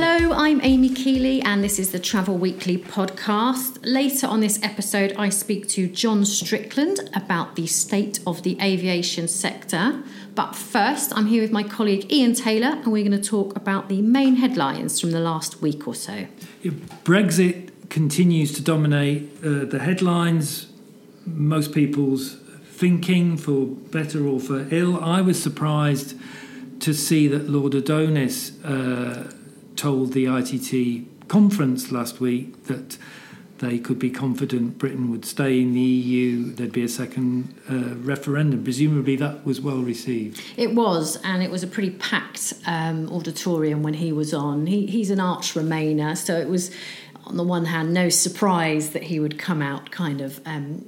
Hello, I'm Amy Keeley, and this is the Travel Weekly podcast. Later on this episode, I speak to John Strickland about the state of the aviation sector. But first, I'm here with my colleague Ian Taylor, and we're going to talk about the main headlines from the last week or so. Brexit continues to dominate uh, the headlines, most people's thinking, for better or for ill. I was surprised to see that Lord Adonis. Uh, told the ITT conference last week that they could be confident Britain would stay in the EU, there'd be a second uh, referendum. Presumably that was well received. It was, and it was a pretty packed um, auditorium when he was on. He, he's an arch Remainer, so it was, on the one hand, no surprise that he would come out kind of um,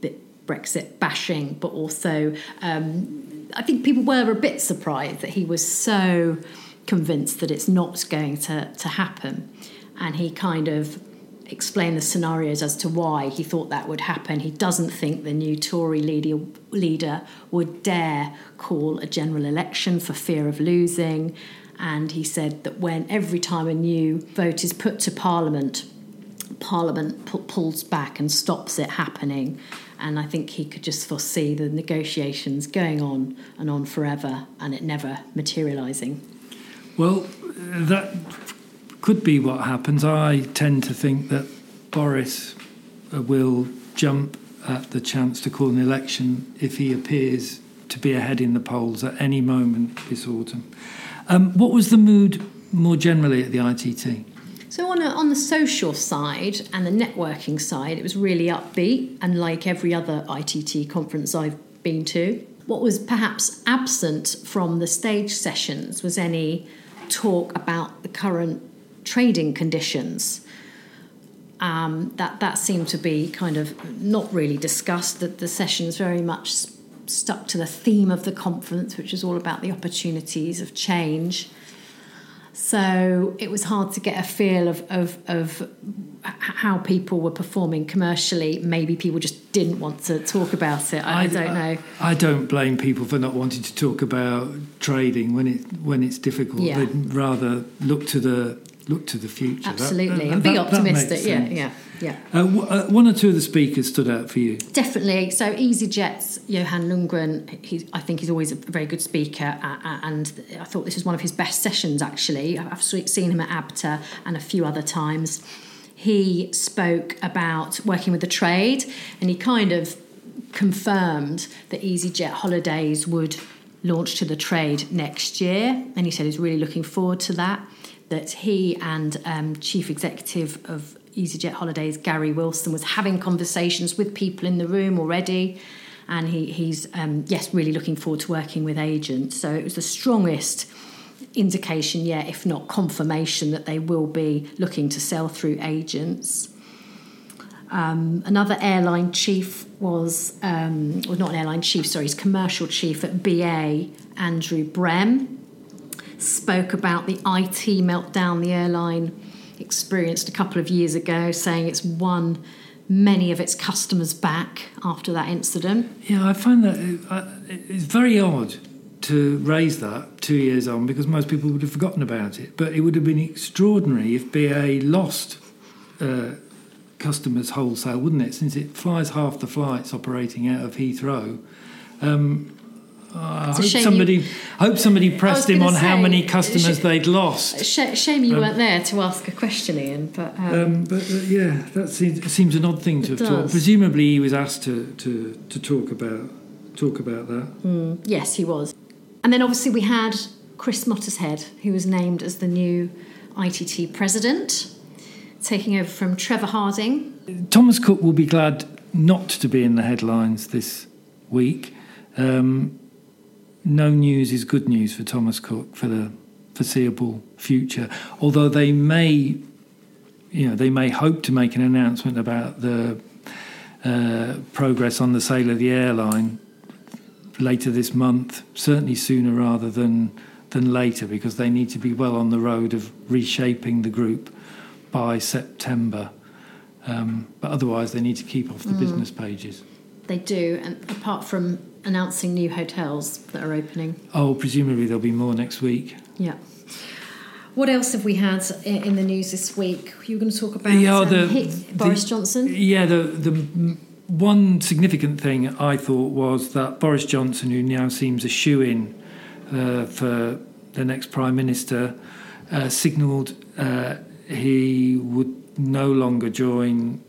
bit Brexit bashing, but also um, I think people were a bit surprised that he was so convinced that it's not going to, to happen. And he kind of explained the scenarios as to why he thought that would happen. He doesn't think the new Tory leader, leader would dare call a general election for fear of losing. And he said that when every time a new vote is put to Parliament, Parliament pu- pulls back and stops it happening. And I think he could just foresee the negotiations going on and on forever and it never materialising. Well, that could be what happens. I tend to think that Boris uh, will jump at the chance to call an election if he appears to be ahead in the polls at any moment this autumn. Um, what was the mood more generally at the ITT? So on, a, on the social side and the networking side, it was really upbeat, and like every other ITT conference I've been to. What was perhaps absent from the stage sessions was any talk about the current trading conditions. Um, that that seemed to be kind of not really discussed. That the sessions very much stuck to the theme of the conference, which is all about the opportunities of change. So it was hard to get a feel of, of, of how people were performing commercially. Maybe people just didn't want to talk about it. I, I don't know. I, I, don't blame people for not wanting to talk about trading when it when it's difficult. Yeah. They'd rather look to the look to the future. Absolutely, that, that, and be that, optimistic. yeah, yeah. Yeah. Uh, w- uh, one or two of the speakers stood out for you. Definitely. So EasyJet's Johan Lundgren, he, I think he's always a very good speaker, uh, uh, and I thought this was one of his best sessions. Actually, I've seen him at ABTA and a few other times. He spoke about working with the trade, and he kind of confirmed that EasyJet holidays would launch to the trade next year, and he said he's really looking forward to that. That he and um, chief executive of EasyJet Holidays, Gary Wilson, was having conversations with people in the room already. And he, he's, um, yes, really looking forward to working with agents. So it was the strongest indication yet, if not confirmation, that they will be looking to sell through agents. Um, another airline chief was, um, well, not an airline chief, sorry, he's commercial chief at BA, Andrew Brem, spoke about the IT meltdown the airline experienced a couple of years ago, saying it's won many of its customers back after that incident. Yeah, I find that uh, it's very odd to raise that two years on because most people would have forgotten about it. But it would have been extraordinary if BA lost uh, customers wholesale, wouldn't it? Since it flies half the flights operating out of Heathrow. Um, I hope somebody, you, hope somebody pressed him on say, how many customers sh- they'd lost. Sh- shame you um, weren't there to ask a question, Ian. But um, um, but uh, yeah, that seems, seems, an odd thing to have does. talked. Presumably, he was asked to, to, to talk about talk about that. Mm, yes, he was. And then obviously we had Chris Mottershead, who was named as the new ITT president, taking over from Trevor Harding. Thomas Cook will be glad not to be in the headlines this week. Um, no news is good news for Thomas Cook for the foreseeable future. Although they may, you know, they may hope to make an announcement about the uh, progress on the sale of the airline later this month. Certainly sooner rather than than later, because they need to be well on the road of reshaping the group by September. Um, but otherwise, they need to keep off the mm. business pages. They do, and apart from announcing new hotels that are opening. Oh, presumably there'll be more next week. Yeah. What else have we had in the news this week? You were going to talk about yeah, um, the, Boris Johnson. Yeah, the the one significant thing I thought was that Boris Johnson, who now seems a shoe in uh, for the next prime minister, uh, signalled uh, he would no longer join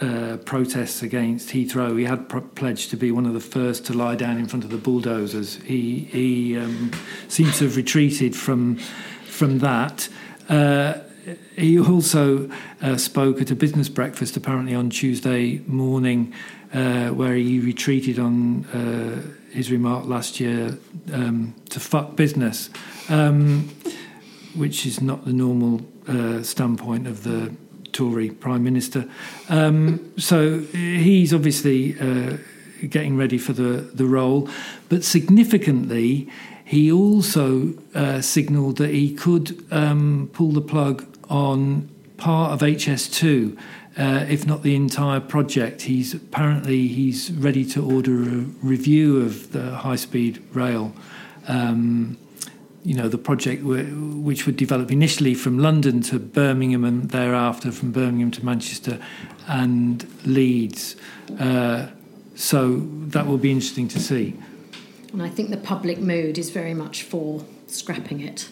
uh, protests against Heathrow. He had pledged to be one of the first to lie down in front of the bulldozers. He, he um, seems to have retreated from from that. Uh, he also uh, spoke at a business breakfast apparently on Tuesday morning, uh, where he retreated on uh, his remark last year um, to fuck business, um, which is not the normal uh, standpoint of the Tory Prime Minister. Um, so he's obviously uh, getting ready for the, the role, but significantly, he also uh, signalled that he could um, pull the plug on part of HS2, uh, if not the entire project. He's apparently he's ready to order a review of the high-speed rail. Um, you know the project which would develop initially from London to Birmingham and thereafter from Birmingham to Manchester and Leeds. Uh, so that will be interesting to see. And I think the public mood is very much for scrapping it.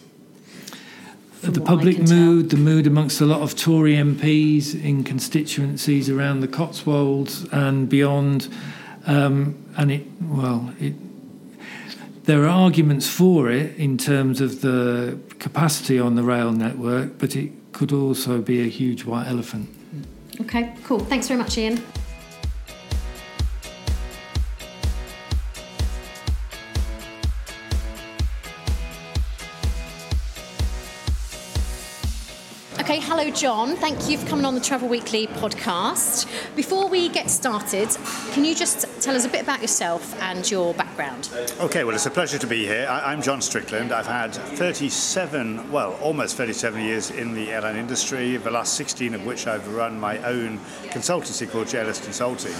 The public mood, tell. the mood amongst a lot of Tory MPs in constituencies around the Cotswolds and beyond, um, and it well, it there are arguments for it in terms of the capacity on the rail network, but it could also be a huge white elephant. Okay, cool. Thanks very much, Ian. Okay, hello, John. Thank you for coming on the Travel Weekly podcast. Before we get started, can you just tell us a bit about yourself and your background? Okay, well, it's a pleasure to be here. I, am John Strickland. I've had 37, well, almost 37 years in the airline industry, the last 16 of which I've run my own consultancy called JLS Consulting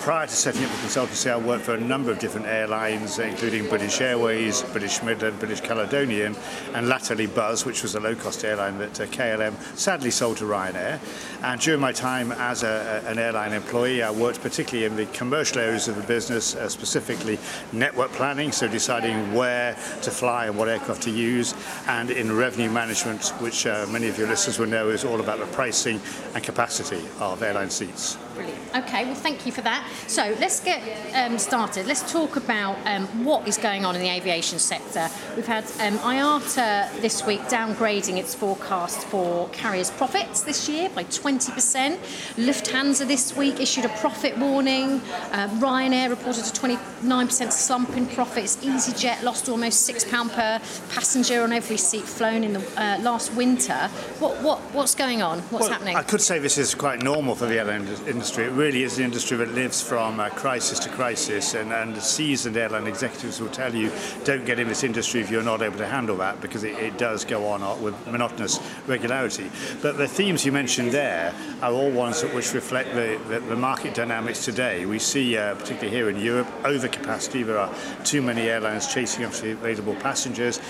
prior to setting up the consultancy, I worked for a number of different airlines, including British Airways, British Midland, British Caledonian, and latterly Buzz, which was a low-cost airline that uh, KLM sadly sold to Ryanair. And during my time as a, an airline employee, I worked particularly in the commercial areas of the business, uh, specifically network planning, so deciding where to fly and what aircraft to use, and in revenue management, which uh, many of your listeners will know is all about the pricing and capacity of airline seats. Brilliant. Okay, well, thank you for that. So let's get um, started. Let's talk about um, what is going on in the aviation sector. We've had um, IATA this week downgrading its forecast for carriers' profits this year by 20%. Lufthansa this week issued a profit warning. Uh, Ryanair reported a 29% slump in profits. EasyJet lost almost £6 per passenger on every seat flown in the uh, last winter. What, what, what's going on? What's well, happening? I could say this is quite normal for the airline industry. It really is an industry that lives from uh, crisis to crisis, and, and seasoned airline executives will tell you don't get in this industry if you're not able to handle that because it, it does go on with monotonous regularity. But the themes you mentioned there are all ones which reflect the, the, the market dynamics today. We see, uh, particularly here in Europe, overcapacity. There are too many airlines chasing after available passengers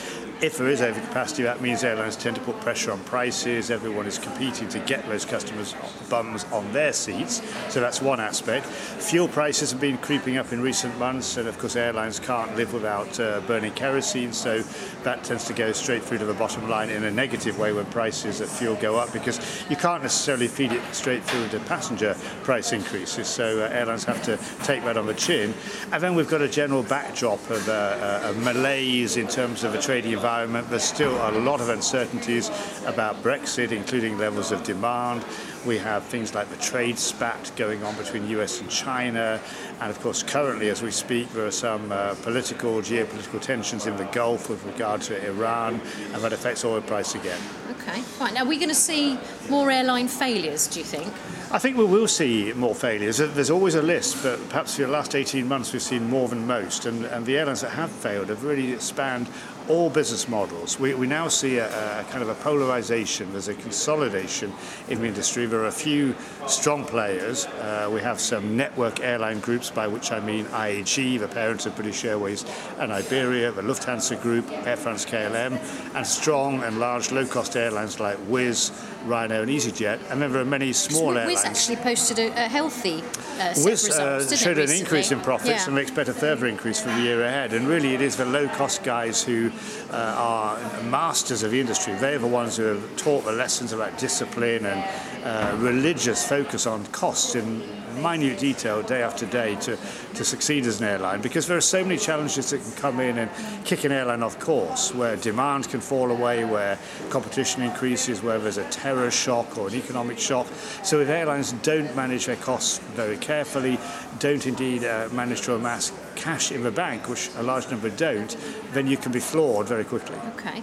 if there is overcapacity, that means airlines tend to put pressure on prices. Everyone is competing to get those customers' bums on their seats. So that's one aspect. Fuel prices have been creeping up in recent months, and of course, airlines can't live without uh, burning kerosene. So that tends to go straight through to the bottom line in a negative way when prices of fuel go up because you can't necessarily feed it straight through into passenger price increases. So uh, airlines have to take that on the chin. And then we've got a general backdrop of, uh, uh malaise in terms of a trading environment environment. There's still a lot of uncertainties about Brexit, including levels of demand. We have things like the trade spat going on between US and China. And of course, currently, as we speak, there are some uh, political, geopolitical tensions in the Gulf with regard to Iran, and that affects oil price again. Okay, fine. Are we going to see more airline failures, do you think? I think we will see more failures. There's always a list, but perhaps for the last 18 months we've seen more than most. And, and the airlines that have failed have really spanned all business models. We, we now see a, a, kind of a polarization, there's a consolidation in the industry. There are a few strong players. Uh, we have some network airline groups, by which I mean IAG, the parent of British Airways and Iberia, the Lufthansa Group, Air France KLM, and strong and large low cost airlines like Wizz, Ryanair, and EasyJet. And then there are many small airlines. Wizz actually posted a, a healthy uh, Wizz results, uh, showed an increase in profits, yeah. and we expect a further increase for the year ahead. And really, it is the low cost guys who uh, are masters of the industry. They're the ones who have taught the lessons about discipline and religious focus on costs in minute detail day after day to, to succeed as an airline because there are so many challenges that can come in and kick an airline off course where demand can fall away, where competition increases, where there's a terror shock or an economic shock. So if airlines don't manage their costs very carefully, don't indeed uh, manage to amass cash in the bank, which a large number don't, then you can be floored very quickly. Okay,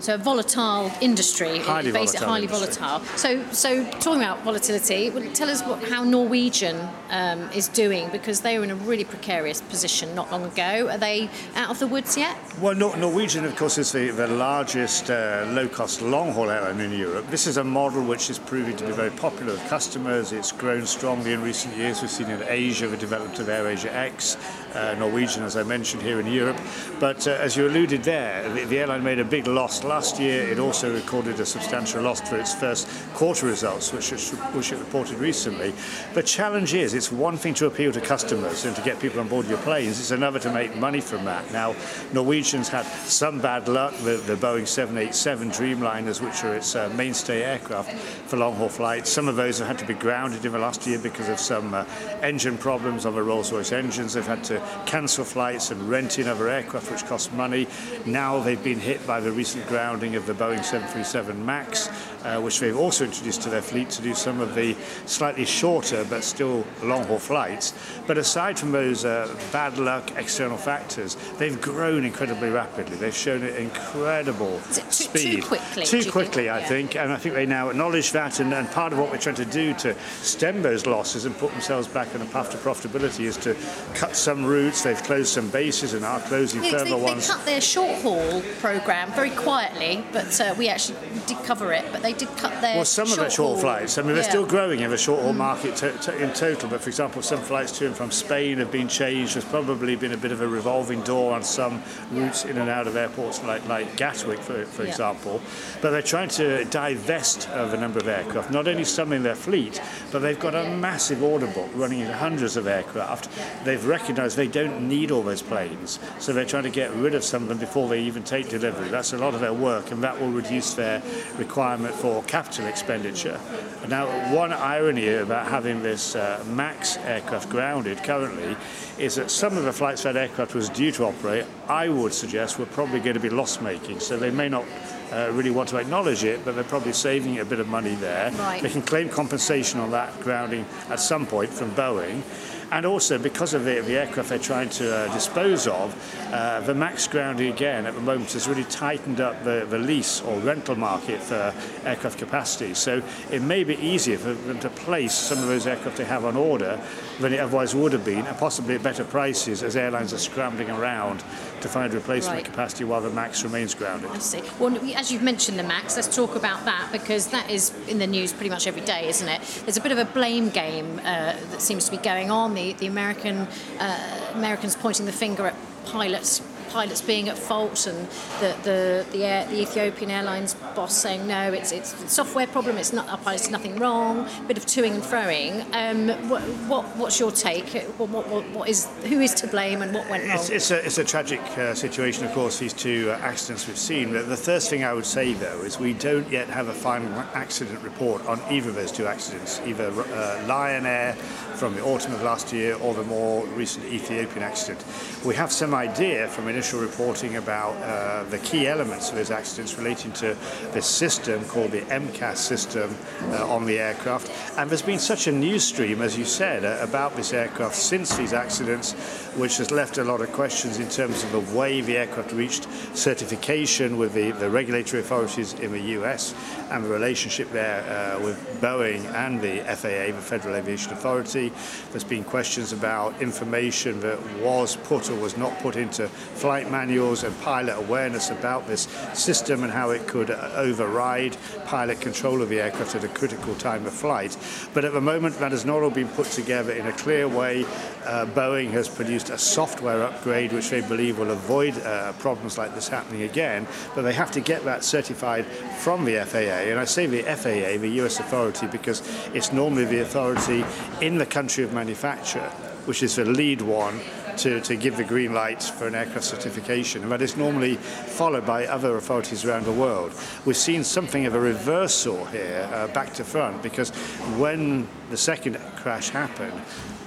so a volatile industry, highly volatile. Highly industry. volatile. So, so talking about volatility, tell us what, how Norwegian um, is doing because they were in a really precarious position not long ago. Are they out of the woods yet? Well, Norwegian, of course, is the, the largest uh, low-cost long-haul airline in Europe. This is a model which is proving to be very popular with customers. It's grown strongly in recent years. We've seen in Asia the development of AirAsia X, uh, Norwegian, as I mentioned, here in Europe. But uh, as you alluded there, the, the, airline made a big loss last year. It also recorded a substantial loss for its first quarter results, which it, which it reported recently. The challenge is it's one thing to appeal to customers and to get people on board your planes. It's another to make money from that. Now, Norwegian's had some bad luck. The, the Boeing 787 Dreamliners, which are its uh, mainstay aircraft for long-haul flights, some of those have had to be grounded in the last year because of some uh, engine problems on the Rolls-Royce engines. They've had to cancel flights and renting other aircraft, which cost money. Now they've been hit by the recent grounding of the Boeing 737 MAX, uh, which they've also introduced to their fleet to do some of the slightly shorter but still long haul flights. But aside from those uh, bad luck external factors, they've grown incredibly rapidly. They've shown an incredible too, speed. Too quickly. Too quickly, think? I yeah. think. And I think they now acknowledge that. And, and part of what we're trying to do to stem those losses and put themselves back on a path to profitability is to cut some routes. They've closed some bases and are closing yeah, further they, ones. They cut their short haul program very quietly, but uh, we actually did cover it. But they did cut their well, some of their short haul. flights. I mean, they're yeah. still growing in the short haul mm. market to, to, in total. But for example, some flights to and from Spain have been changed. There's probably been a bit of a revolving door on some routes in and out of airports like, like Gatwick, for, for yeah. example. But they're trying to divest of a number of aircraft, not only some in their fleet, but they've got a massive order book running into hundreds of aircraft. They've recognised they don't need all those planes, so they're trying to get rid of some of them before they even take delivery. That's a lot of their work, and that will reduce their requirement for capital expenditure. Now, one irony about having this uh, MAX aircraft grounded currently is that some of the flights that aircraft was due to operate, I would suggest, were probably going to be loss making. So they may not uh, really want to acknowledge it, but they're probably saving a bit of money there. Right. They can claim compensation on that grounding at some point from Boeing. And also, because of the, the aircraft they're trying to uh, dispose of, uh, the MAX grounding again at the moment has really tightened up the, the lease or rental market for aircraft capacity. So it may be easier for them to place some of those aircraft they have on order than it otherwise would have been, and possibly at better prices as airlines are scrambling around to find replacement Right. capacity while the MAX remains grounded. I see. Well, as you've mentioned the Max, let's talk about that because that is in the news pretty much every day, isn't it? There's a bit of a blame game uh, that seems to be going on. The the American uh, Americans pointing the finger at pilots pilots being at fault and the the the, air, the Ethiopian Airlines boss saying no, it's it's a software problem. It's not our pilots, nothing wrong. bit of toing and froing. Um, what, what what's your take? What, what, what, is who is to blame and what went wrong? It's, it's, a, it's a tragic uh, situation, of course, these two uh, accidents we've seen. The, the first thing I would say, though, is we don't yet have a final accident report on either of those two accidents, either uh, Lion Air from the autumn of last year or the more recent Ethiopian accident. We have some idea from an reporting about uh, the key elements of those accidents relating to this system called the MCAS system uh, on the aircraft. And there's been such a news stream, as you said, uh, about this aircraft since these accidents, which has left a lot of questions in terms of the way the aircraft reached certification with the, the regulatory authorities in the US and the relationship there uh, with Boeing and the FAA, the Federal Aviation Authority. There's been questions about information that was put or was not put into flight manuals and pilot awareness about this system and how it could uh, override pilot control of the aircraft at a critical time of flight. But at the moment, that has not all been put together in a clear way. Uh, Boeing has produced a software upgrade which they believe will avoid uh, problems like this happening again, but they have to get that certified from the FAA. And I say the FAA, the US authority, because it's normally the authority in the country of manufacture, which is the lead one to, to give the green light for an aircraft certification, and that is normally followed by other authorities around the world. We've seen something of a reversal here, uh, back to front, because when the second crash happened,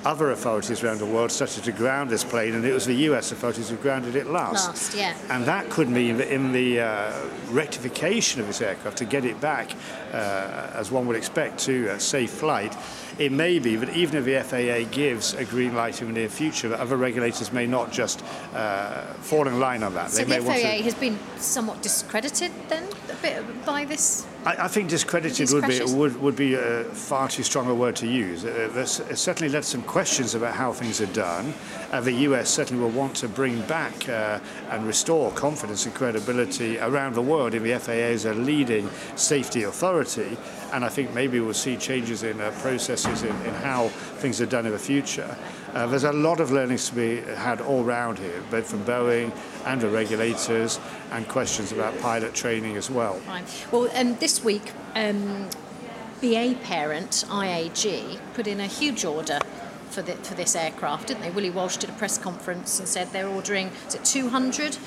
other authorities around the world started to ground this plane, and it was the US authorities who grounded it last. Last, yeah. And that could mean that in the uh, rectification of this aircraft to get it back, uh, as one would expect, to a safe flight, it may be that even if the FAA gives a green light in the near future, that other regulators may not just uh, fall in line on that. So they the may FAA want to. has been somewhat discredited then a bit by this. I, I think discredited would be would, would be a far too strong a word to use. Uh, there's it certainly led some questions about how things are done. Uh, the US certainly will want to bring back uh, and restore confidence and credibility around the world in the FAA as a leading safety authority. And I think maybe we'll see changes in uh, processes in, in how things are done in the future. Uh, there's a lot of learnings to be had all round here, both from Boeing and the regulators, and questions about pilot training as well. Well, um, this week, um, BA parent IAG put in a huge order for, the, for this aircraft, didn't they? Willie Walsh did a press conference and said they're ordering, is it 200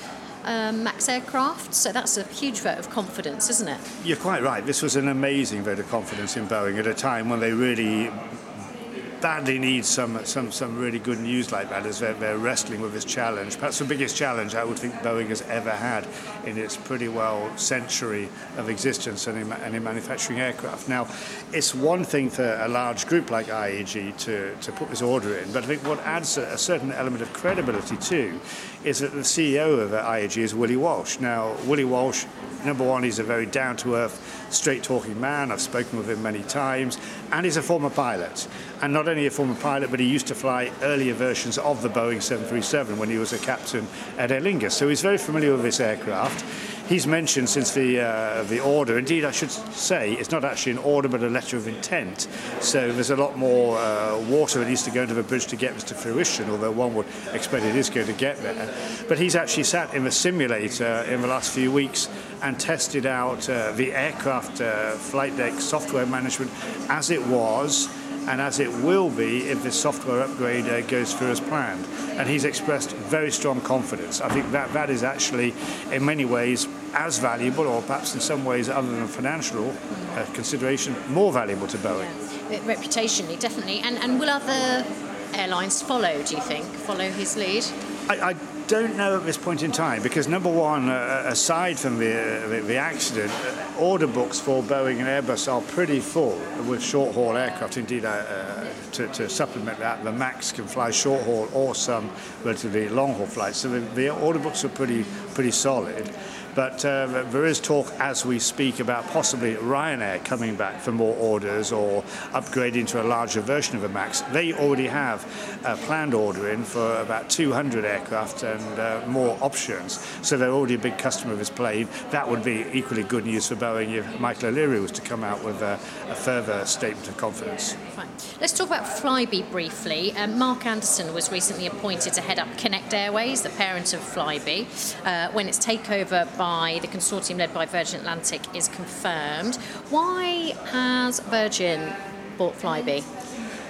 um, MAX aircraft? So that's a huge vote of confidence, isn't it? You're quite right. This was an amazing vote of confidence in Boeing at a time when they really badly needs some, some, some really good news like that as they're, they're wrestling with this challenge. Perhaps the biggest challenge I would think Boeing has ever had in its pretty well century of existence and in, and in manufacturing aircraft. Now, it's one thing for a large group like IAG to, to put this order in, but I think what adds a, a certain element of credibility too is that the CEO of IAG is Willie Walsh. Now, Willie Walsh, number one, he's a very down to earth, straight talking man. I've spoken with him many times, and he's a former pilot. And not only a former pilot, but he used to fly earlier versions of the Boeing 737 when he was a captain at Aer Lingus. So he's very familiar with this aircraft. He's mentioned since the uh, the order. Indeed, I should say it's not actually an order, but a letter of intent. So there's a lot more uh, water that needs to go into the bridge to get this to fruition. Although one would expect it is going to get there. But he's actually sat in the simulator in the last few weeks and tested out uh, the aircraft uh, flight deck software management as it was and as it will be if this software upgrade uh, goes through as planned. And he's expressed very strong confidence. I think that that is actually, in many ways, as valuable, or perhaps in some ways, other than financial uh, consideration, more valuable to Boeing. Uh, Reputationally, definitely. And, and will other airlines follow, do you think? Follow his lead? I, I don't know at this point in time because number one, uh, aside from the, uh, the, the accident, uh, order books for Boeing and Airbus are pretty full with short haul aircraft. Indeed, uh, uh, to, to supplement that, the Max can fly short haul or some relatively long haul flights. So the, the order books are pretty pretty solid. But uh, there is talk as we speak about possibly Ryanair coming back for more orders or upgrading to a larger version of a MAX. They already have a planned order in for about 200 aircraft and uh, more options. So they're already a big customer of this plane. That would be equally good news for Boeing if Michael O'Leary was to come out with a, a further statement of confidence. Fine. Let's talk about Flybe briefly. Um, Mark Anderson was recently appointed to head up Connect Airways, the parent of Flybe, uh, when its takeover by the consortium led by Virgin Atlantic is confirmed. Why has Virgin bought Flybe?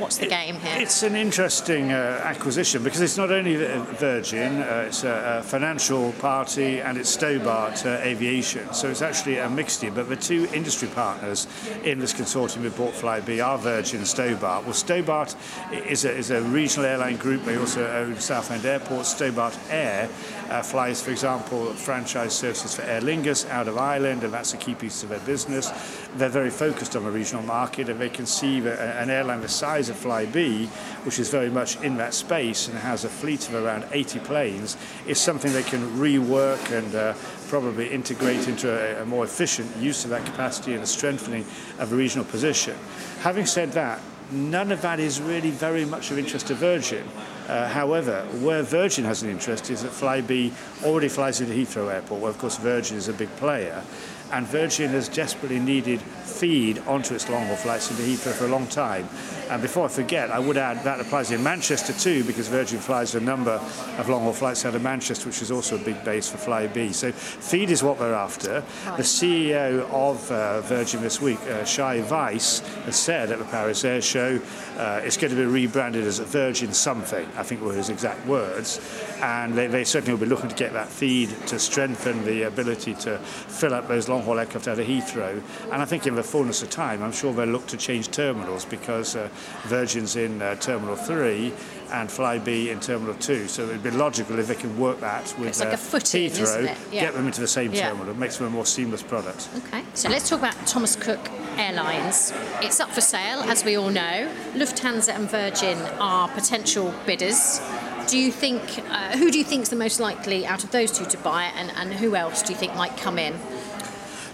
What's the game here? It's an interesting uh, acquisition because it's not only Virgin, uh, it's a, a, financial party and it's Stobart uh, Aviation. So it's actually a mixture. But the two industry partners in this consortium with bought Flybe are Virgin and Stobart. Well, Stobart is a, is a regional airline group. They also own Southend Airport. Stobart Air uh, flies, for example, franchise services for Aer Lingus out of Ireland, and that's a key piece of their business. They're very focused on the regional market, and they conceive a, an airline the size of Flybe, which is very much in that space and has a fleet of around 80 planes, is something they can rework and uh, probably integrate into a, a more efficient use of that capacity and a strengthening of a regional position. Having said that, none of that is really very much of interest to Virgin. Uh, however, where Virgin has an interest is that Flybe already flies into Heathrow Airport, where of course Virgin is a big player, and Virgin has desperately needed feed onto its long haul flights into Heathrow for a long time. And before I forget, I would add that applies in Manchester too, because Virgin flies a number of long haul flights out of Manchester, which is also a big base for Flybe. So feed is what they're after. The CEO of uh, Virgin this week, uh, Shai Weiss, has said at the Paris Air Show uh, it's going to be rebranded as a Virgin something, I think were his exact words. And they, they certainly will be looking to get that feed to strengthen the ability to fill up those long haul aircraft out of Heathrow. And I think in the fullness of time, I'm sure they'll look to change terminals because uh, Virgin's in uh, Terminal 3 and Flybe in Terminal 2. So it would be logical if they can work that with like uh, Heathrow, in, yeah. get them into the same yeah. terminal. It makes them a more seamless product. Okay, so let's talk about Thomas Cook Airlines. It's up for sale, as we all know. Lufthansa and Virgin are potential bidders. Do you think, uh, who do you think is the most likely out of those two to buy it, and, and who else do you think might come in?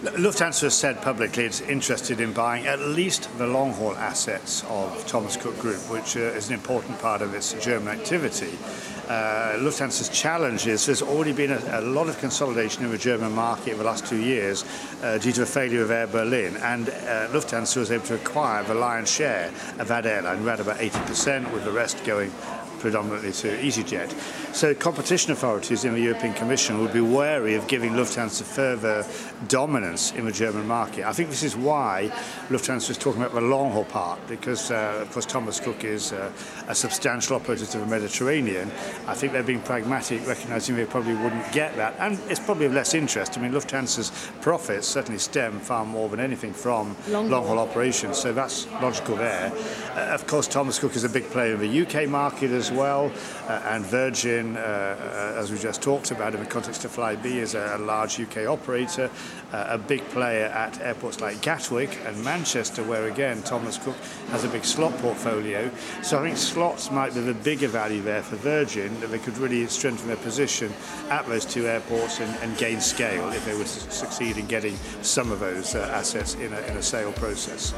Lufthansa has said publicly it's interested in buying at least the long haul assets of Thomas Cook Group, which uh, is an important part of its German activity. Uh, Lufthansa's challenge is there's already been a, a, lot of consolidation in the German market in the last two years uh, due to the failure of Air Berlin, and uh, Lufthansa was able to acquire the lion's share of that airline, around about 80%, with the rest going predominantly to EasyJet. So competition authorities in the European Commission would be wary of giving Lufthansa further dominance in the German market. I think this is why Lufthansa is talking about the long haul part, because uh, of course Thomas Cook is uh, a substantial operator to the Mediterranean. I think they're being pragmatic, recognising they probably wouldn't get that, and it's probably of less interest. I mean, Lufthansa's profits certainly stem far more than anything from long, haul operations, so that's logical there. Uh, of course, Thomas Cook is a big player in the UK market as well, uh, and Virgin, uh, uh, as we just talked about in the context of Flybe, is a, a large UK operator, uh, a big player at airports like Gatwick and Manchester, where again Thomas Cook has a big slot portfolio. So I think slots might be the bigger value there for Virgin, that they could really strengthen their position at those two airports and, and gain scale if they were to succeed in getting some of those uh, assets in a, in a sale process.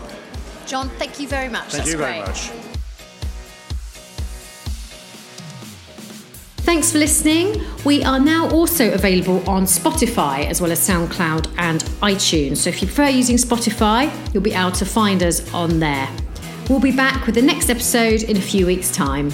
John, thank you very much. Thank That's you very great. much. Thanks for listening. We are now also available on Spotify as well as SoundCloud and iTunes. So if you prefer using Spotify, you'll be able to find us on there. We'll be back with the next episode in a few weeks' time.